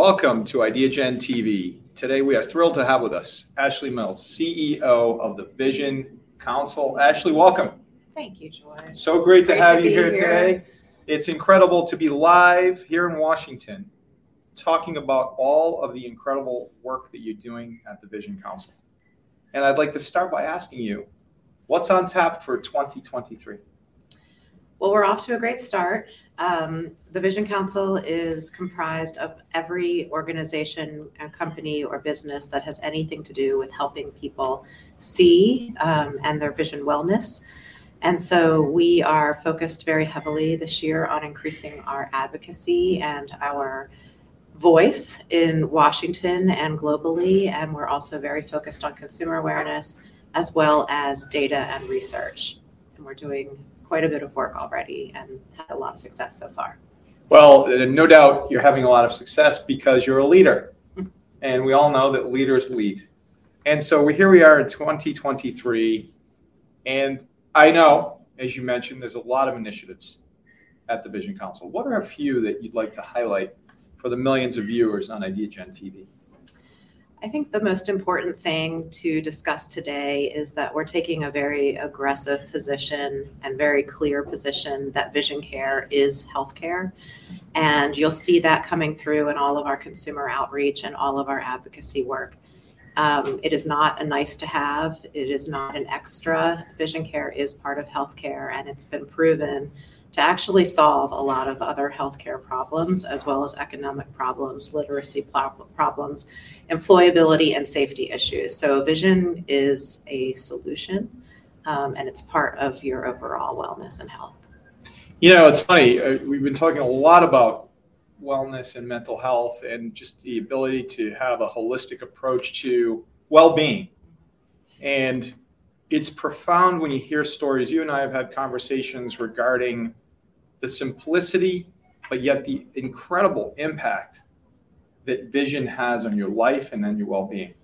Welcome to IdeaGen TV. Today we are thrilled to have with us Ashley Mills, CEO of the Vision Council. Ashley, welcome. Thank you, George. So great to Great have to you here here. today. It's incredible to be live here in Washington talking about all of the incredible work that you're doing at the Vision Council. And I'd like to start by asking you, what's on tap for 2023? Well, we're off to a great start. Um, the Vision Council is comprised of every organization, and company, or business that has anything to do with helping people see um, and their vision wellness. And so we are focused very heavily this year on increasing our advocacy and our voice in Washington and globally. And we're also very focused on consumer awareness as well as data and research. And we're doing quite a bit of work already and had a lot of success so far. Well, uh, no doubt you're having a lot of success because you're a leader. And we all know that leaders lead. And so we- here we are in 2023. And I know, as you mentioned, there's a lot of initiatives at the Vision Council. What are a few that you'd like to highlight for the millions of viewers on IdeaGen TV? I think the most important thing to discuss today is that we're taking a very aggressive position and very clear position that vision care is healthcare. And you'll see that coming through in all of our consumer outreach and all of our advocacy work. Um, it is not a nice to have, it is not an extra. Vision care is part of healthcare, and it's been proven to actually solve a lot of other healthcare problems as well as economic problems, literacy problems employability and safety issues. So vision is a solution, um, and it's part of your overall wellness and health. You know, it's funny. Uh, we've been talking a lot about wellness and mental health and just the ability to have a holistic approach to well being. And it's profound when you hear stories. You and I have had conversations regarding the simplicity, but yet the incredible impact that vision has on your life and then your well being.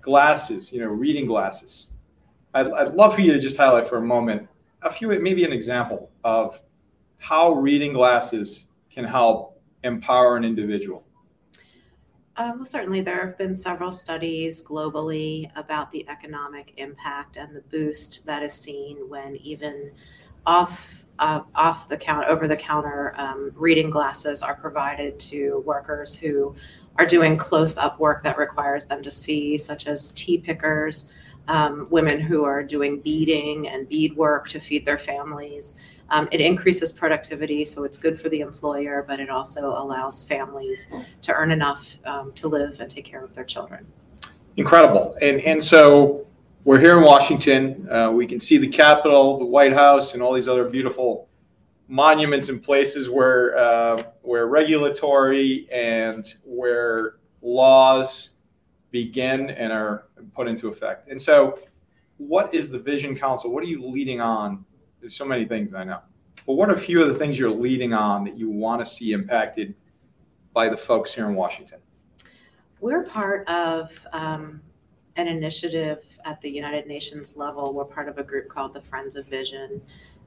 Glasses, you know, reading glasses. I'd, I'd love for you to just highlight for a moment a few, maybe an example of how reading glasses can help empower an individual. Um, well, certainly, there have been several studies globally about the economic impact and the boost that is seen when even off uh, off the count over the counter um, reading glasses are provided to workers who are doing close up work that requires them to see, such as tea pickers, um, women who are doing beading and bead work to feed their families. Um, it increases productivity, so it's good for the employer, but it also allows families to earn enough um, to live and take care of their children. Incredible. And, and so we're here in Washington. Uh, we can see the Capitol, the White House, and all these other beautiful monuments and places where, uh, where regulatory and where laws begin and are put into effect. And so, what is the Vision Council? What are you leading on? There's so many things I know. But what are a few of the things you're leading on that you want to see impacted by the folks here in Washington? We're part of um, an initiative at the United Nations level. We're part of a group called the Friends of Vision,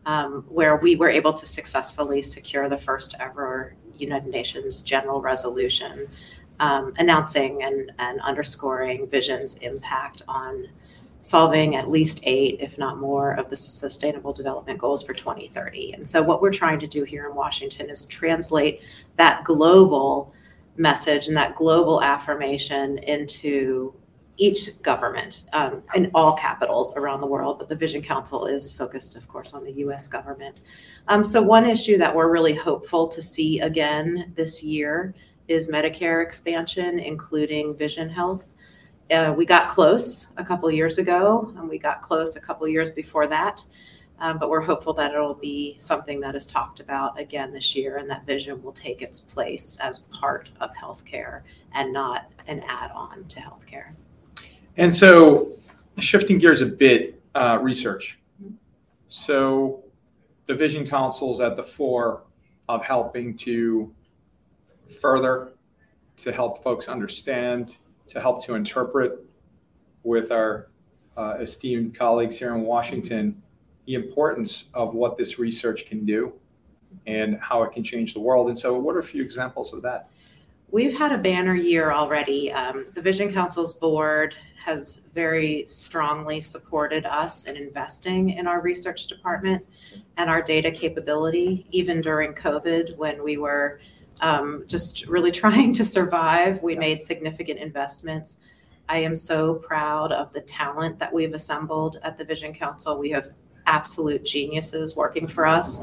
um, where we were able to successfully secure the first ever United Nations General Resolution um, announcing and, and underscoring Vision's impact on solving at least eight, if not more, of the Sustainable Development Goals for 2030. And so, what we're trying to do here in Washington is translate that global message and that global affirmation into each government um, in all capitals around the world, but the Vision Council is focused, of course, on the US government. Um, so, one issue that we're really hopeful to see again this year is Medicare expansion, including vision health. Uh, we got close a couple years ago, and we got close a couple years before that. Um, but we're hopeful that it'll be something that is talked about again this year, and that vision will take its place as part of healthcare and not an add on to healthcare. And so, shifting gears a bit, uh, research. So, the Vision Council is at the fore of helping to further, to help folks understand, to help to interpret with our uh, esteemed colleagues here in Washington the importance of what this research can do and how it can change the world. And so, what are a few examples of that? We've had a banner year already. Um, the Vision Council's board has very strongly supported us in investing in our research department and our data capability, even during COVID when we were um, just really trying to survive. We made significant investments. I am so proud of the talent that we've assembled at the Vision Council. We have absolute geniuses working for us,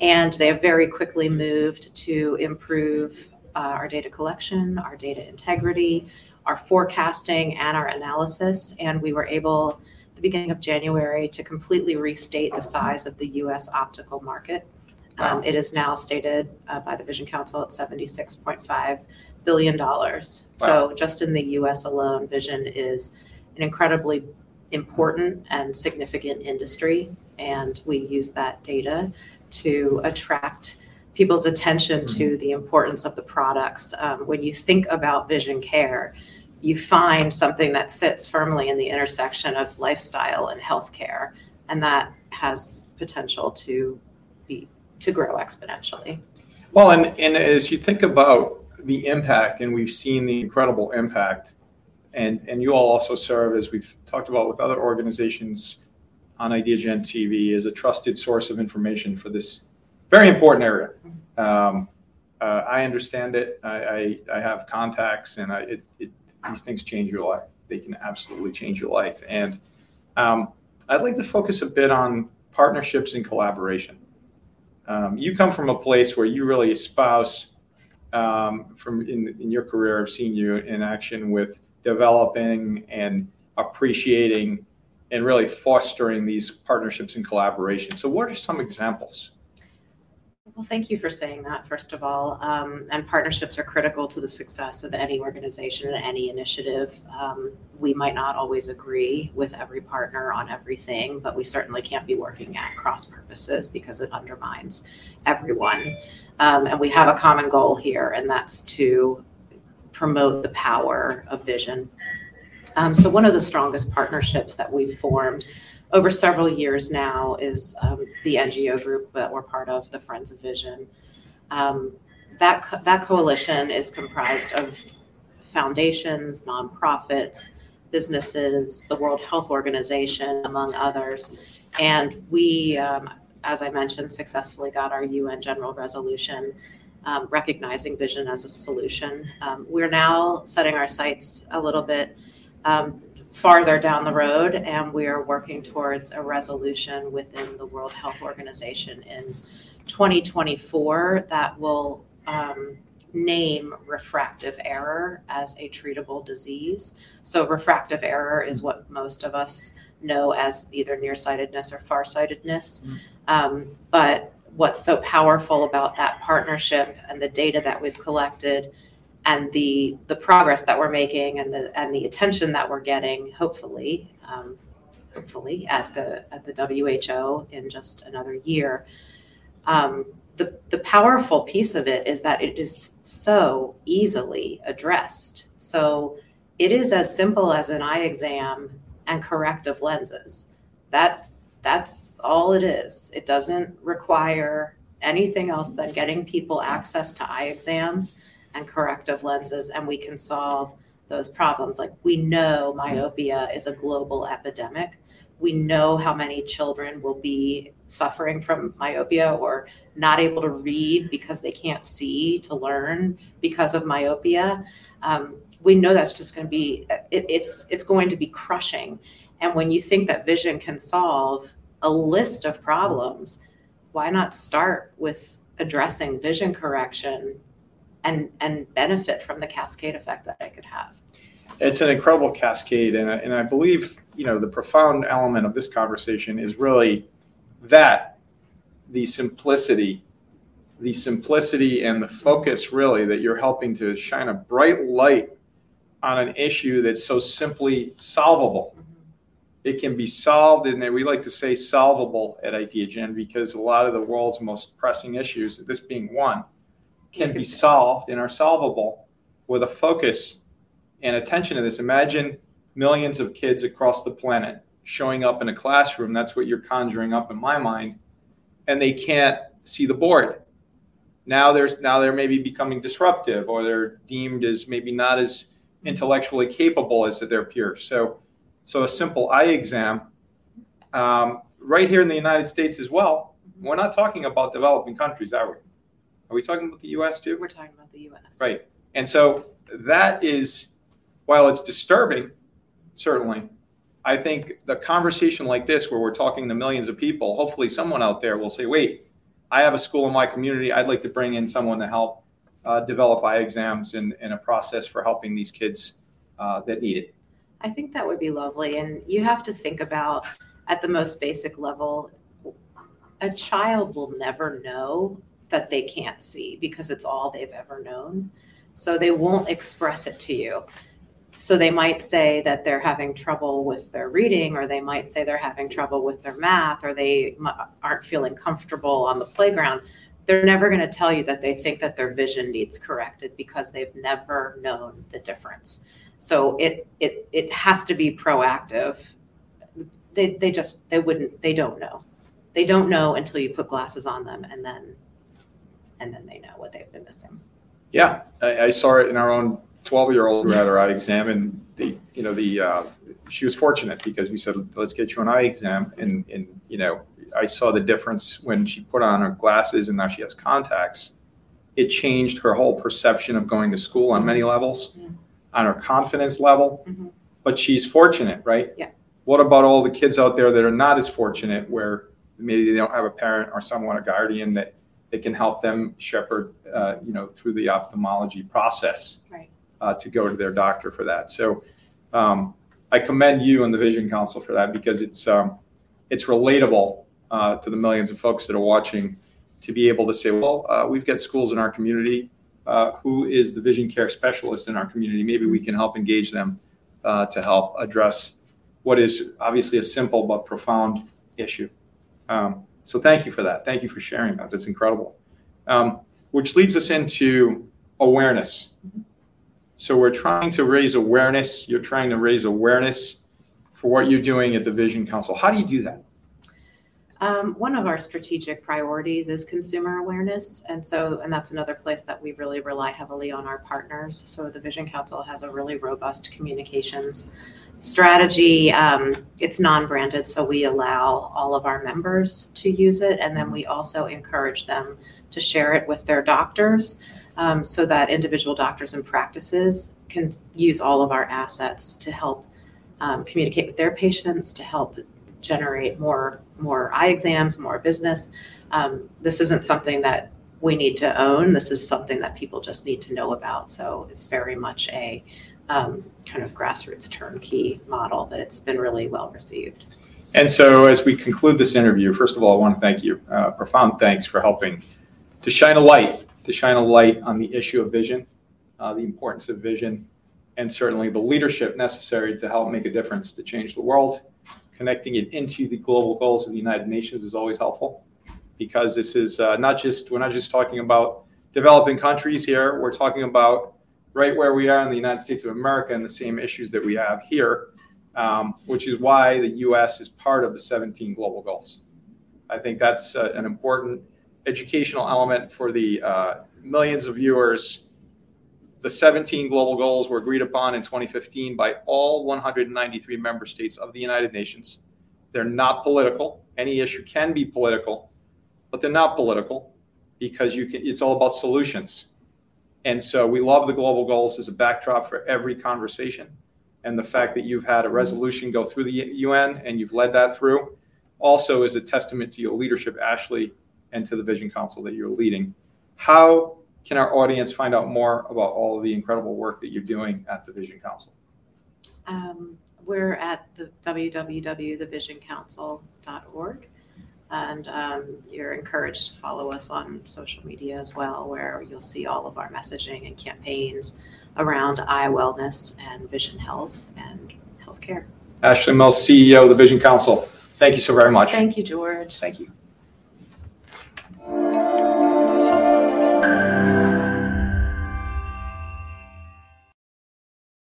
and they have very quickly moved to improve uh, our data collection, our data integrity, our forecasting, and our analysis. And we were able, at the beginning of January, to completely restate the size of the US optical market. Um, it is now stated uh, by the Vision Council at $76.5 billion. Wow. So, just in the US alone, vision is an incredibly important and significant industry. And we use that data to attract people's attention to mm-hmm. the importance of the products. Um, when you think about vision care, you find something that sits firmly in the intersection of lifestyle and healthcare, and that has potential to to grow exponentially. Well, and, and as you think about the impact, and we've seen the incredible impact, and, and you all also serve, as we've talked about with other organizations on IdeaGen TV, as a trusted source of information for this very important area. Um, uh, I understand it. I, I, I, have contacts, and I, it, it, these things change your life. They can absolutely change your life. And um, I'd like to focus a bit on partnerships and collaboration. Um, you come from a place where you really espouse, um, from in, in your career, I've seen you in action with developing and appreciating and really fostering these partnerships and collaboration. So, what are some examples? Well, thank you for saying that, first of all. Um, and partnerships are critical to the success of any organization and any initiative. Um, we might not always agree with every partner on everything, but we certainly can't be working at cross purposes because it undermines everyone. Um, and we have a common goal here, and that's to promote the power of vision. Um, so, one of the strongest partnerships that we've formed over several years now is um, the NGO group that we're part of, the Friends of Vision. Um, that, co- that coalition is comprised of foundations, nonprofits, businesses, the World Health Organization, among others. And we, um, as I mentioned, successfully got our UN General Resolution um, recognizing vision as a solution. Um, we're now setting our sights a little bit um, farther down the road, and we are working towards a resolution within the World Health Organization in 2024 that will um, name refractive error as a treatable disease. So, refractive error is what most of us know as either nearsightedness or farsightedness. Mm. Um, but what's so powerful about that partnership and the data that we've collected and the the progress that we're making and the and the attention that we're getting, hopefully, um, hopefully at the at the WHO in just another year. Um, the the powerful piece of it is that it is so easily addressed. So it is as simple as an eye exam and corrective lenses. That that's all it is. It doesn't require anything else than getting people access to eye exams and corrective lenses, and we can solve those problems. Like we know myopia is a global epidemic. We know how many children will be suffering from myopia or not able to read because they can't see to learn because of myopia. Um, we know that's just going to be it, it's it's going to be crushing. And when you think that vision can solve a list of problems, why not start with addressing vision correction and and benefit from the cascade effect that it could have. It's an incredible cascade, and and I believe you know the profound element of this conversation is really that the simplicity the simplicity and the focus really that you're helping to shine a bright light on an issue that's so simply solvable mm-hmm. it can be solved and we like to say solvable at ideagen because a lot of the world's most pressing issues this being one can be solved and are solvable with a focus and attention to this. Imagine millions of kids across the planet showing up in a classroom. That's what you're conjuring up in my mind. And they can't see the board. now there's now they're maybe becoming disruptive or they're deemed as maybe not as intellectually capable as their peers. So, so a simple eye exam, um, right here in the United States as well. We're not talking about developing countries, are we? Are we talking about the U.S. too? We're talking about the US. Right. And so that is, while it's disturbing, certainly, I think the conversation like this, where we're talking to millions of people, hopefully someone out there will say, wait, I have a school in my community. I'd like to bring in someone to help uh, develop eye exams and, and a process for helping these kids uh, that need it. I think that would be lovely. And you have to think about, at the most basic level, a child will never know that they can't see because it's all they've ever known. So they won't express it to you. So they might say that they're having trouble with their reading, or they might say they're having trouble with their math, or they aren't feeling comfortable on the playground. They're never going to tell you that they think that their vision needs corrected because they've never known the difference. So it it it has to be proactive. They they just they wouldn't they don't know. They don't know until you put glasses on them and then and then they know what they've been missing. Yeah, I, I saw it in our own 12 year old who had her eye exam, and the you know the uh, she was fortunate because we said let's get you an eye exam, and and you know I saw the difference when she put on her glasses and now she has contacts. It changed her whole perception of going to school on many levels, Yeah. on her confidence level. Mhm. But she's fortunate, right? Yeah. What about all the kids out there that are not as fortunate, where maybe they don't have a parent or someone, a guardian that that can help them shepherd, uh, you know, through the ophthalmology process Right. uh, to go to their doctor for that. So um, I commend you and the Vision Council for that because it's um, it's relatable uh, to the millions of folks that are watching to be able to say, well, uh, we've got schools in our community. Uh, who is the vision care specialist in our community? Maybe we can help engage them uh, to help address what is obviously a simple but profound issue. Um, so thank you for that. Thank you for sharing that. That's incredible. Um, which leads us into awareness. So we're trying to raise awareness. You're trying to raise awareness for what you're doing at the Vision Council. How do you do that? Um, one of our strategic priorities is consumer awareness. And so, and that's another place that we really rely heavily on our partners. So the Vision Council has a really robust communications strategy. Um, it's non-branded, so we allow all of our members to use it. And then we also encourage them to share it with their doctors um, so that individual doctors and practices can use all of our assets to help um, communicate with their patients, to help generate more more eye exams, more business. Um, this isn't something that we need to own. This is something that people just need to know about. So it's very much a um, kind of grassroots turnkey model, but it's been really well received. And so, as we conclude this interview, first of all, I want to thank you. Uh, profound thanks for helping to shine a light, to shine a light on the issue of vision, uh, the importance of vision, and certainly the leadership necessary to help make a difference to change the world. Connecting it into the global goals of the United Nations is always helpful because this is uh, not just, we're not just talking about developing countries here, we're talking about right where we are in the United States of America and the same issues that we have here, um, which is why the US is part of the 17 global goals. I think that's uh, an important educational element for the uh, millions of viewers. The 17 global goals were agreed upon in 2015 by all 193 member states of the United Nations. They're not political. Any issue can be political, but they're not political because you can, it's all about solutions. And so we love the global goals as a backdrop for every conversation. And the fact that you've had a resolution go through the UN and you've led that through also is a testament to your leadership, Ashley, and to the Vision Council that you're leading. How can our audience find out more about all of the incredible work that you're doing at the Vision Council? Um, we're at the www.thevisioncouncil.org. And um, you're encouraged to follow us on social media as well, where you'll see all of our messaging and campaigns around eye wellness and vision health and healthcare. Ashley Mills, CEO of the Vision Council. Thank you so very much. Thank you, George. Thank you.